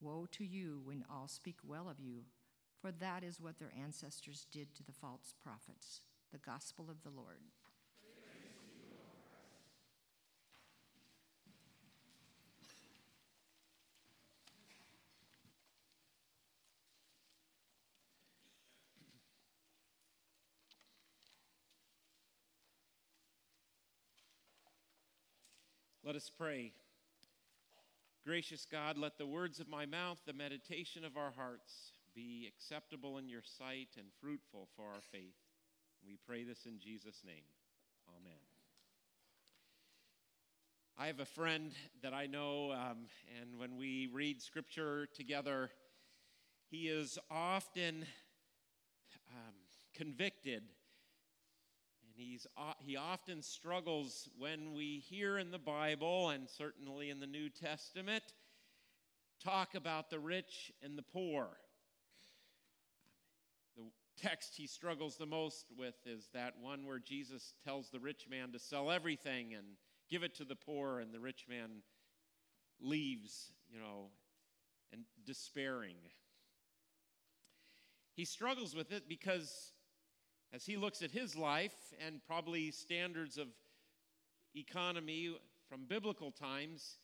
Woe to you when all speak well of you, for that is what their ancestors did to the false prophets. The gospel of the Lord. Let us pray. Gracious God, let the words of my mouth, the meditation of our hearts be acceptable in your sight and fruitful for our faith. We pray this in Jesus' name. Amen. I have a friend that I know, um, and when we read scripture together, he is often um, convicted he's, he often struggles when we hear in the Bible, and certainly in the New Testament, talk about the rich and the poor. The text he struggles the most with is that one where Jesus tells the rich man to sell everything and give it to the poor, and the rich man leaves, you know, and despairing. He struggles with it because as he looks at his life and probably standards of economy from biblical times,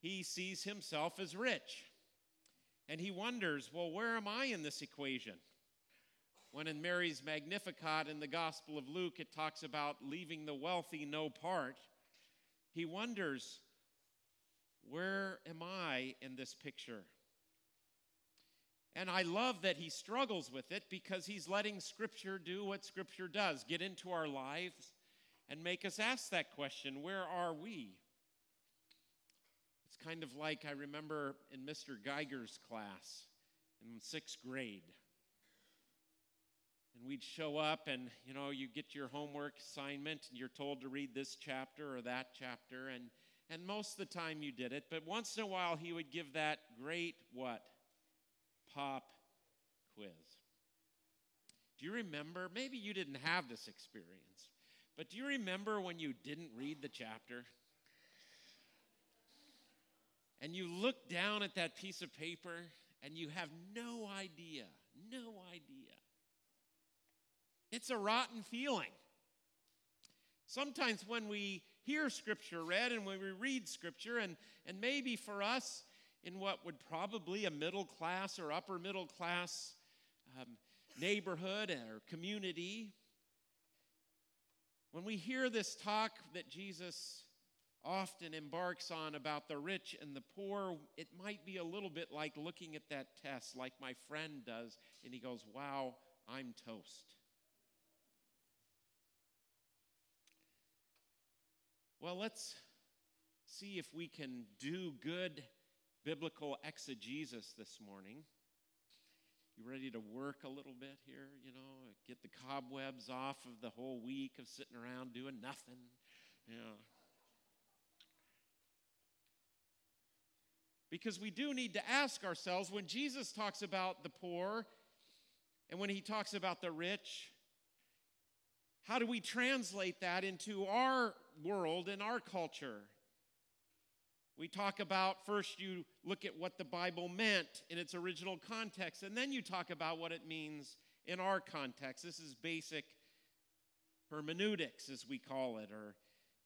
he sees himself as rich. And he wonders, well, where am I in this equation? When in Mary's Magnificat in the Gospel of Luke, it talks about leaving the wealthy no part, he wonders, where am I in this picture? And I love that he struggles with it because he's letting Scripture do what Scripture does get into our lives and make us ask that question where are we? It's kind of like I remember in Mr. Geiger's class in sixth grade. And we'd show up, and you know, you get your homework assignment, and you're told to read this chapter or that chapter, and, and most of the time you did it, but once in a while he would give that great what? Pop quiz. Do you remember? Maybe you didn't have this experience, but do you remember when you didn't read the chapter? And you look down at that piece of paper and you have no idea, no idea. It's a rotten feeling. Sometimes when we hear Scripture read and when we read Scripture, and, and maybe for us, in what would probably a middle class or upper middle class um, neighborhood or community. When we hear this talk that Jesus often embarks on about the rich and the poor, it might be a little bit like looking at that test, like my friend does, and he goes, Wow, I'm toast. Well, let's see if we can do good biblical exegesis this morning. You ready to work a little bit here? You know, get the cobwebs off of the whole week of sitting around doing nothing. Know. Because we do need to ask ourselves when Jesus talks about the poor and when he talks about the rich, how do we translate that into our world and our culture? We talk about first, you look at what the Bible meant in its original context, and then you talk about what it means in our context. This is basic hermeneutics, as we call it, or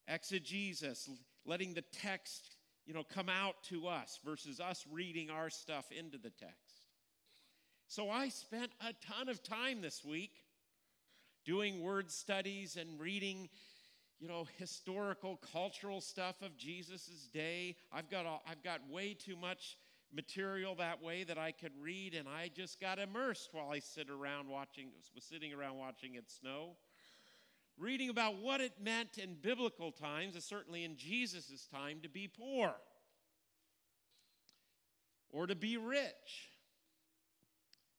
exegesis, letting the text you know come out to us versus us reading our stuff into the text so i spent a ton of time this week doing word studies and reading you know, historical, cultural stuff of Jesus' day. I've got, a, I've got way too much material that way that I could read, and I just got immersed while I sit around watching, was sitting around watching it snow. Reading about what it meant in biblical times, and certainly in Jesus' time, to be poor or to be rich.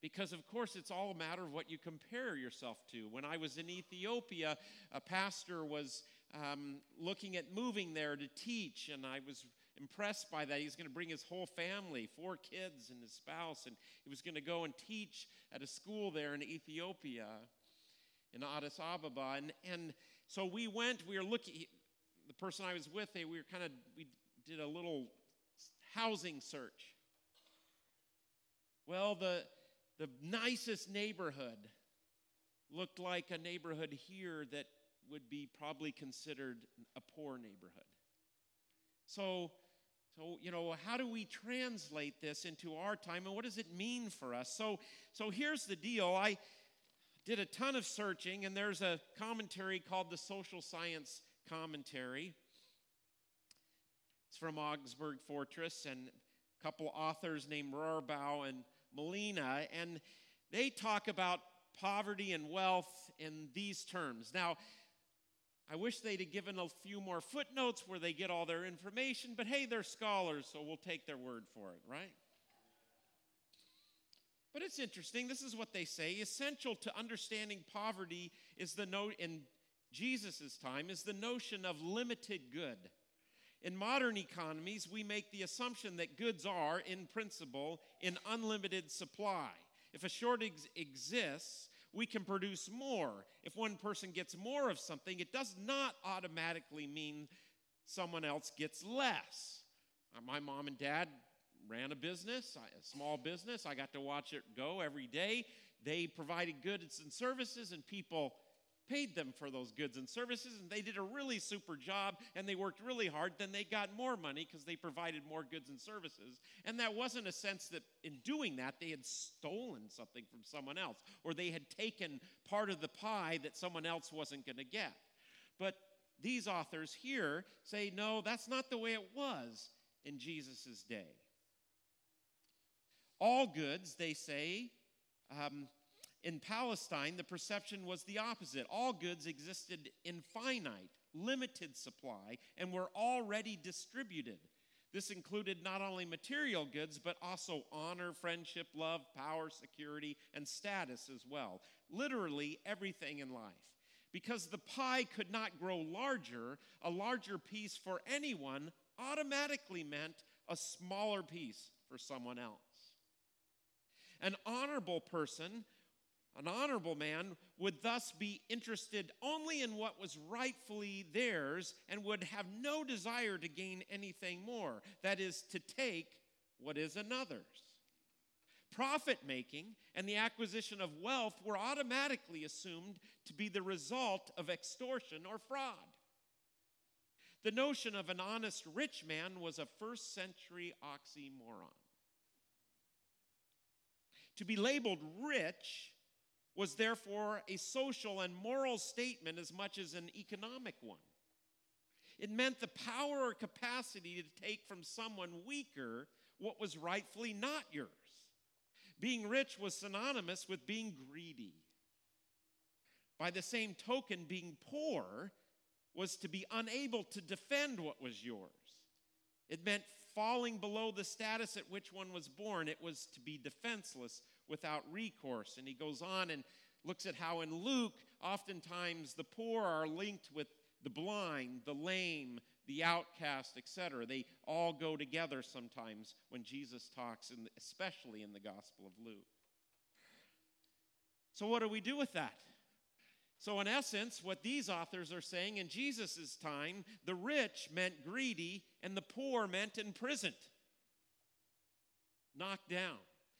Because, of course, it's all a matter of what you compare yourself to. When I was in Ethiopia, a pastor was um, looking at moving there to teach, and I was impressed by that. He was going to bring his whole family, four kids and his spouse, and he was going to go and teach at a school there in Ethiopia, in Addis Ababa. And, and so we went, we were looking, the person I was with, they, we were kind of, we did a little housing search Well, the, the nicest neighborhood looked like a neighborhood here that would be probably considered a poor neighborhood. So, so you know, how do we translate this into our time and what does it mean for us? So, so here's the deal. I did a ton of searching and there's a commentary called the Social Science Commentary. It's from Augsburg Fortress and a couple authors named Rohrbaugh and Malina and they talk about poverty and wealth in these terms. Now, I wish they'd have given a few more footnotes where they get all their information, but hey, they're scholars, so we'll take their word for it, right? But it's interesting. This is what they say. Essential to understanding poverty is the note in Jesus' time is the notion of limited good. In modern economies, we make the assumption that goods are, in principle, in unlimited supply. If a shortage exists, we can produce more. If one person gets more of something, it does not automatically mean someone else gets less. Uh, my mom and dad ran a business, a small business. I got to watch it go every day. They provided goods and services, and people paid them for those goods and services, and they did a really super job, and they worked really hard, then they got more money because they provided more goods and services. And that wasn't a sense that in doing that, they had stolen something from someone else, or they had taken part of the pie that someone else wasn't going to get. But these authors here say, no, that's not the way it was in Jesus' day. All goods, they say, um, in Palestine, the perception was the opposite. All goods existed in finite, limited supply and were already distributed. This included not only material goods, but also honor, friendship, love, power, security, and status as well. Literally everything in life. Because the pie could not grow larger, a larger piece for anyone automatically meant a smaller piece for someone else. An honorable person an honorable man would thus be interested only in what was rightfully theirs and would have no desire to gain anything more, that is, to take what is another's. Profit making and the acquisition of wealth were automatically assumed to be the result of extortion or fraud. The notion of an honest rich man was a first century oxymoron. To be labeled rich was therefore a social and moral statement as much as an economic one. It meant the power or capacity to take from someone weaker what was rightfully not yours. Being rich was synonymous with being greedy. By the same token, being poor was to be unable to defend what was yours. It meant falling below the status at which one was born. It was to be defenseless without recourse. And he goes on and looks at how in Luke, oftentimes the poor are linked with the blind, the lame, the outcast, etc. They all go together sometimes when Jesus talks, in the, especially in the Gospel of Luke. So, what do we do with that? So, in essence, what these authors are saying in Jesus' time, the rich meant greedy and the poor meant imprisoned, knocked down.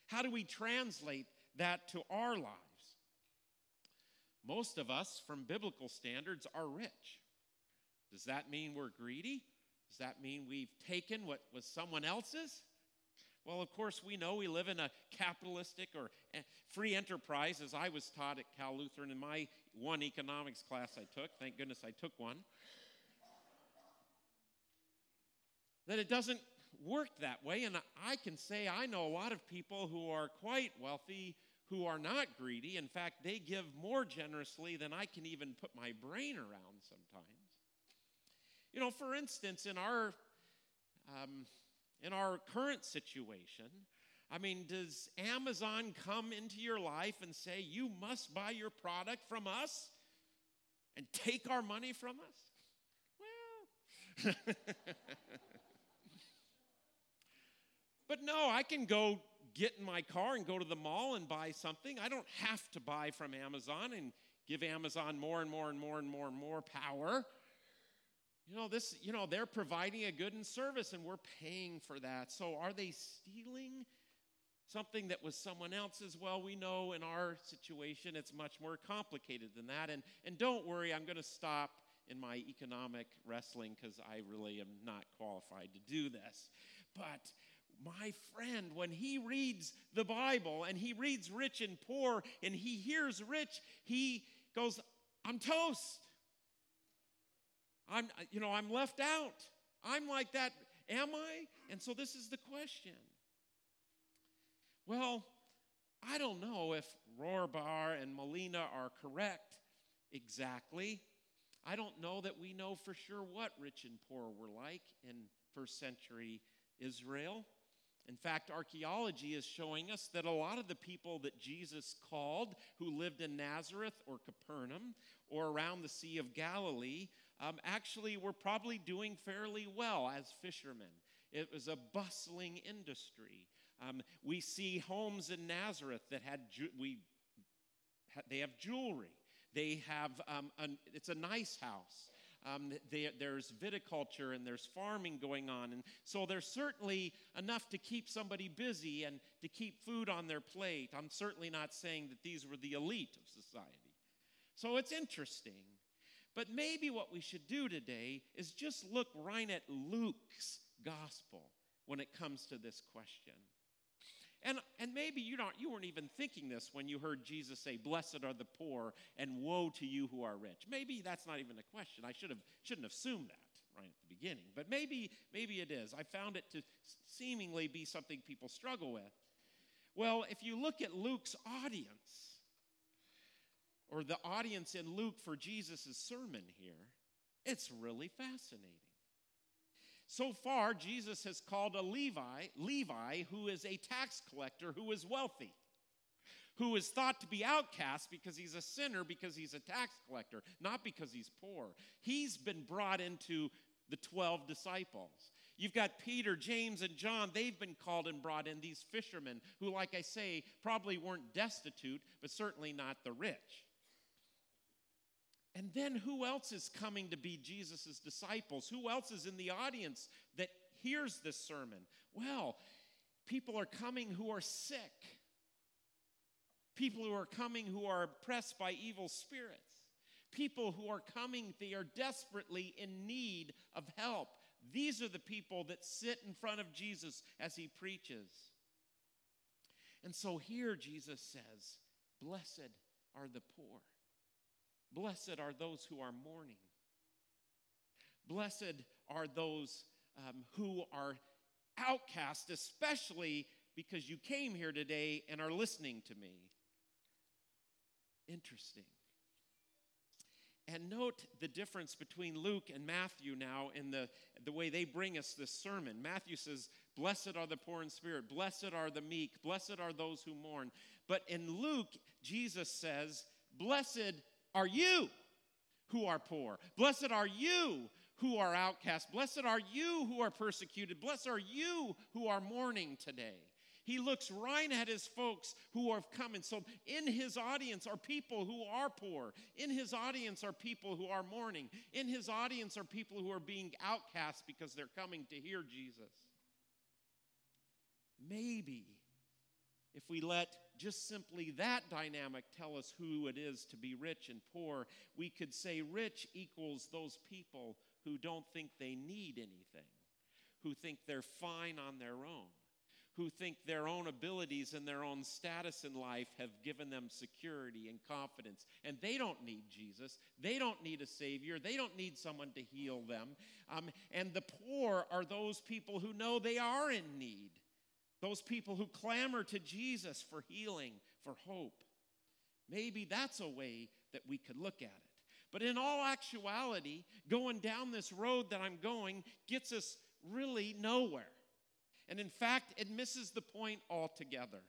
How do we translate that to our lives? Most of us, from biblical standards, are rich. Does that mean we're greedy? Does that mean we've taken what was someone else's? Well, of course, we know we live in a capitalistic or eh, free enterprise, as I was taught at Cal Lutheran in my one economics class I took. Thank goodness I took one. That it doesn't work that way. And I can say I know a lot of people who are quite wealthy who are not greedy. In fact, they give more generously than I can even put my brain around sometimes. You know, for instance, in our um, in our current situation, I mean, does Amazon come into your life and say, you must buy your product from us and take our money from us? Well, But no, I can go get in my car and go to the mall and buy something. I don't have to buy from Amazon and give Amazon more and more and more and more and more power. You know, this, you know, they're providing a good and service and we're paying for that. So are they stealing? Something that was someone else's. Well, we know in our situation it's much more complicated than that. And, and don't worry, I'm going to stop in my economic wrestling because I really am not qualified to do this. But my friend, when he reads the Bible and he reads rich and poor and he hears rich, he goes, I'm toast. I'm, you know, I'm left out. I'm like that. Am I? And so this is the question. Well, I don't know if Rohrbaugh and Malina are correct exactly. I don't know that we know for sure what rich and poor were like in first century Israel. In fact, archaeology is showing us that a lot of the people that Jesus called who lived in Nazareth or Capernaum or around the Sea of Galilee um, actually were probably doing fairly well as fishermen. It was a bustling industry. Um, we see homes in Nazareth that had ju- we they have jewelry. They have um, an, it's a nice house. Um, they, there's viticulture and there's farming going on, and so there's certainly enough to keep somebody busy and to keep food on their plate. I'm certainly not saying that these were the elite of society. So it's interesting. But maybe what we should do today is just look right at Luke's gospel when it comes to this question. And, and maybe you, don't, you weren't even thinking this when you heard Jesus say, Blessed are the poor, and woe to you who are rich. Maybe that's not even a question. I should have, shouldn't assume that right at the beginning. But maybe, maybe it is. I found it to seemingly be something people struggle with. Well, if you look at Luke's audience, or the audience in Luke for Jesus' sermon here, it's really fascinating. So far, Jesus has called a Levi, Levi, who is a tax collector who is wealthy, who is thought to be outcast because he's a sinner, because he's a tax collector, not because he's poor. He's been brought into the 12 disciples. You've got Peter, James, and John. They've been called and brought in, these fishermen who, like I say, probably weren't destitute, but certainly not the rich. And then who else is coming to be Jesus' disciples? Who else is in the audience that hears this sermon? Well, people are coming who are sick, people who are coming who are oppressed by evil spirits, people who are coming, they are desperately in need of help. These are the people that sit in front of Jesus as he preaches. And so here Jesus says, Blessed are the poor. Blessed are those who are mourning. Blessed are those um, who are outcast, especially because you came here today and are listening to me. Interesting. And note the difference between Luke and Matthew now in the, the way they bring us this sermon. Matthew says, Blessed are the poor in spirit, blessed are the meek, blessed are those who mourn. But in Luke, Jesus says, Blessed are you who are poor. Blessed are you who are outcast. Blessed are you who are persecuted. Blessed are you who are mourning today. He looks right at his folks who have come. And so, in his audience are people who are poor. In his audience are people who are mourning. In his audience are people who are being outcast because they're coming to hear Jesus. Maybe if we let just simply that dynamic tell us who it is to be rich and poor, we could say rich equals those people who don't think they need anything, who think they're fine on their own, who think their own abilities and their own status in life have given them security and confidence. And they don't need Jesus. They don't need a Savior. They don't need someone to heal them. Um, and the poor are those people who know they are in need those people who clamor to Jesus for healing, for hope. Maybe that's a way that we could look at it. But in all actuality, going down this road that I'm going gets us really nowhere. And in fact, it misses the point altogether.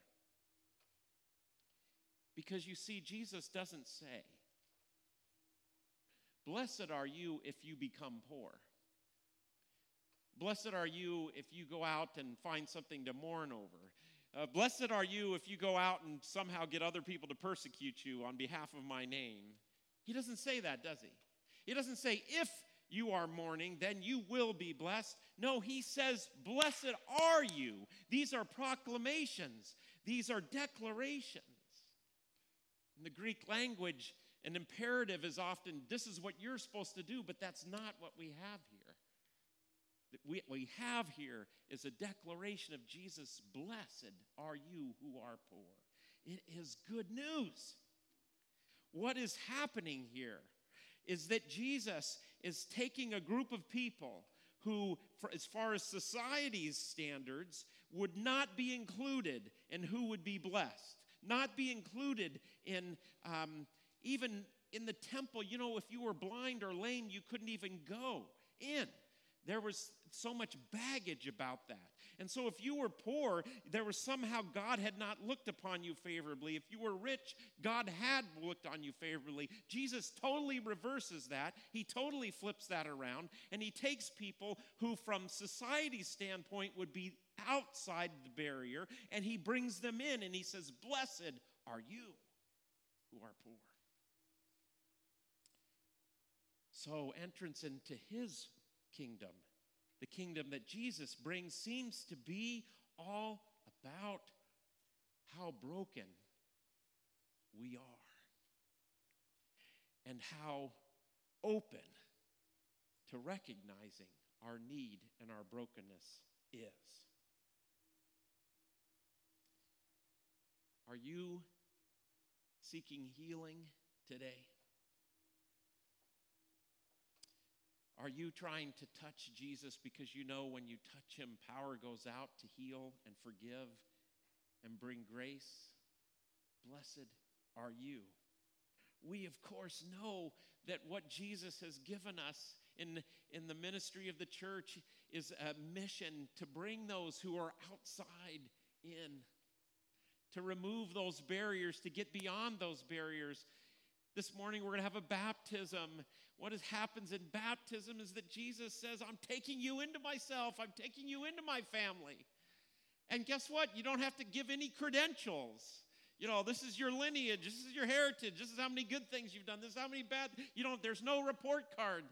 Because you see, Jesus doesn't say, Blessed are you if you become poor. Blessed are you if you go out and find something to mourn over. Uh, blessed are you if you go out and somehow get other people to persecute you on behalf of my name. He doesn't say that, does he? He doesn't say, if you are mourning, then you will be blessed. No, he says, Blessed are you. These are proclamations, these are declarations. In the Greek language, an imperative is often, This is what you're supposed to do, but that's not what we have here. What we have here is a declaration of Jesus, Blessed are you who are poor. It is good news. What is happening here is that Jesus is taking a group of people who, as far as society's standards, would not be included in who would be blessed, not be included in um, even in the temple. You know, if you were blind or lame, you couldn't even go in. There was so much baggage about that. And so, if you were poor, there was somehow God had not looked upon you favorably. If you were rich, God had looked on you favorably. Jesus totally reverses that. He totally flips that around. And he takes people who, from society's standpoint, would be outside the barrier, and he brings them in and he says, Blessed are you who are poor. So, entrance into his kingdom, the kingdom that Jesus brings, seems to be all about how broken we are and how open to recognizing our need and our brokenness is. Are you seeking healing today? Are you trying to touch Jesus because you know when you touch him, power goes out to heal and forgive and bring grace? Blessed are you. We, of course, know that what Jesus has given us in, in the ministry of the church is a mission to bring those who are outside in, to remove those barriers, to get beyond those barriers. This morning, we're going to have a baptism what happens in baptism is that Jesus says, I'm taking you into myself, I'm taking you into my family. And guess what? You don't have to give any credentials. You know, this is your lineage, this is your heritage, this is how many good things you've done, this is how many bad, you know, there's no report card.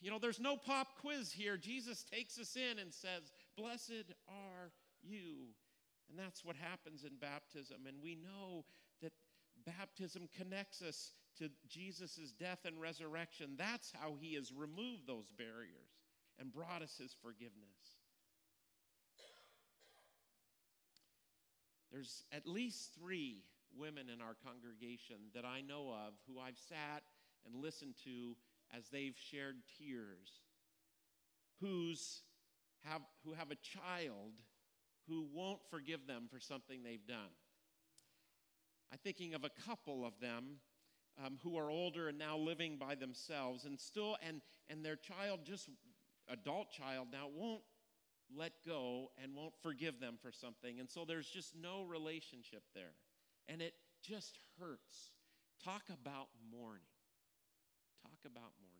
You know, there's no pop quiz here. Jesus takes us in and says, Blessed are you. And that's what happens in baptism. And we know that baptism connects us to Jesus' death and resurrection. That's how he has removed those barriers and brought us his forgiveness. There's at least three women in our congregation that I know of who I've sat and listened to as they've shared tears, who's have, who have a child who won't forgive them for something they've done. I'm thinking of a couple of them um, who are older and now living by themselves and still and and their child just adult child now won't let go and won't forgive them for something. And so there's just no relationship there. And it just hurts. Talk about mourning. Talk about mourning.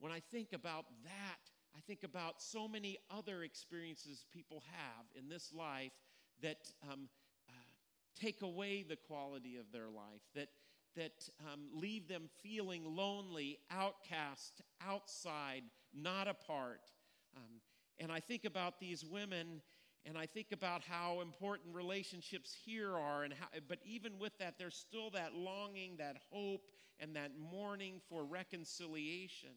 When i think about that i think about so many other experiences people have in this life that um, take away the quality of their life, that, that um, leave them feeling lonely, outcast, outside, not a part. Um, and I think about these women and I think about how important relationships here are, and how, but even with that, there's still that longing, that hope, and that mourning for reconciliation.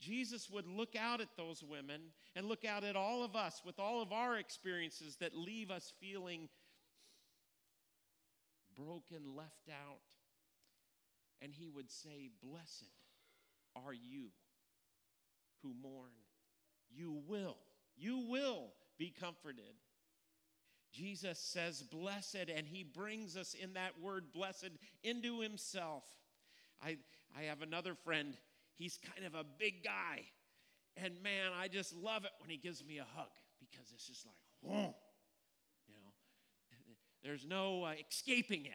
Jesus would look out at those women and look out at all of us with all of our experiences that leave us feeling broken, left out. And he would say, Blessed are you who mourn. You will, you will be comforted. Jesus says, Blessed, and he brings us in that word blessed into himself. I, I have another friend, he's kind of a big guy. And man, I just love it when he gives me a hug because it's just like, whoa. There's no uh, escaping it.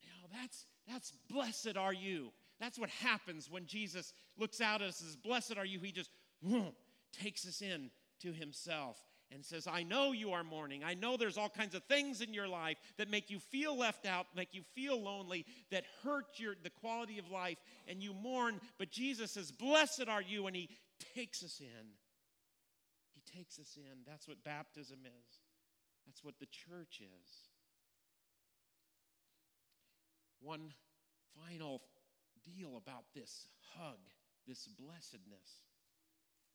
You know, that's, that's blessed are you. That's what happens when Jesus looks out at us as blessed are you. He just whoom, takes us in to himself. and says, I know you are mourning. I know there's all kinds of things in your life that make you feel left out, make you feel lonely, that hurt your, the quality of life, and you mourn. But Jesus says, Blessed are you, and He takes us in. He takes us in. That's what baptism is, that's what the church is. One final deal about this hug, this blessedness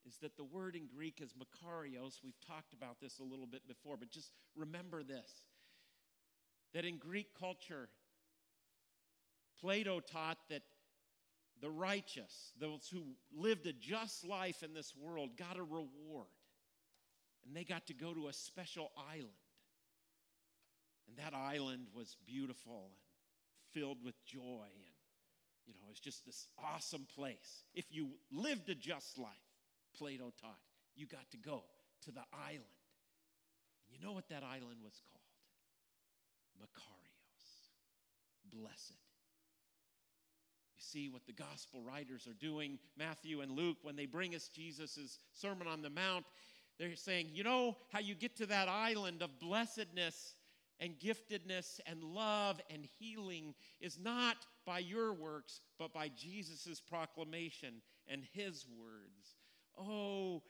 is that the word in Greek is makarios. We've talked about this a little bit before, but just remember this that in Greek culture, Plato taught that the righteous, those who lived a just life in this world, got a reward. And they got to go to a special island. And that island was beautiful and filled with joy. And, you know, it's just this awesome place. If you lived a just life, Plato taught. You got to go to the island. And you know what that island was called? Makarios, blessed. You see what the gospel writers are doing, Matthew and Luke, when they bring us Jesus' Sermon on the Mount, they're saying, you know how you get to that island of blessedness and giftedness and love and healing is not by your works, but by Jesus' proclamation and his words. Oh,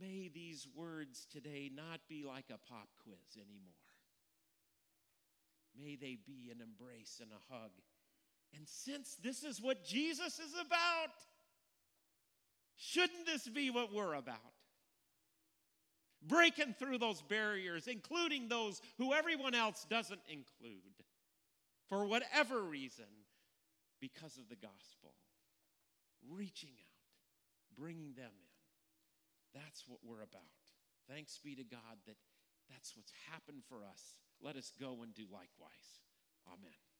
may these words today not be like a pop quiz anymore. May they be an embrace and a hug. And since this is what Jesus is about, shouldn't this be what we're about? Breaking through those barriers, including those who everyone else doesn't include, for whatever reason, because of the gospel. Reaching out, bringing them in. That's what we're about. Thanks be to God that that's what's happened for us. Let us go and do likewise. Amen.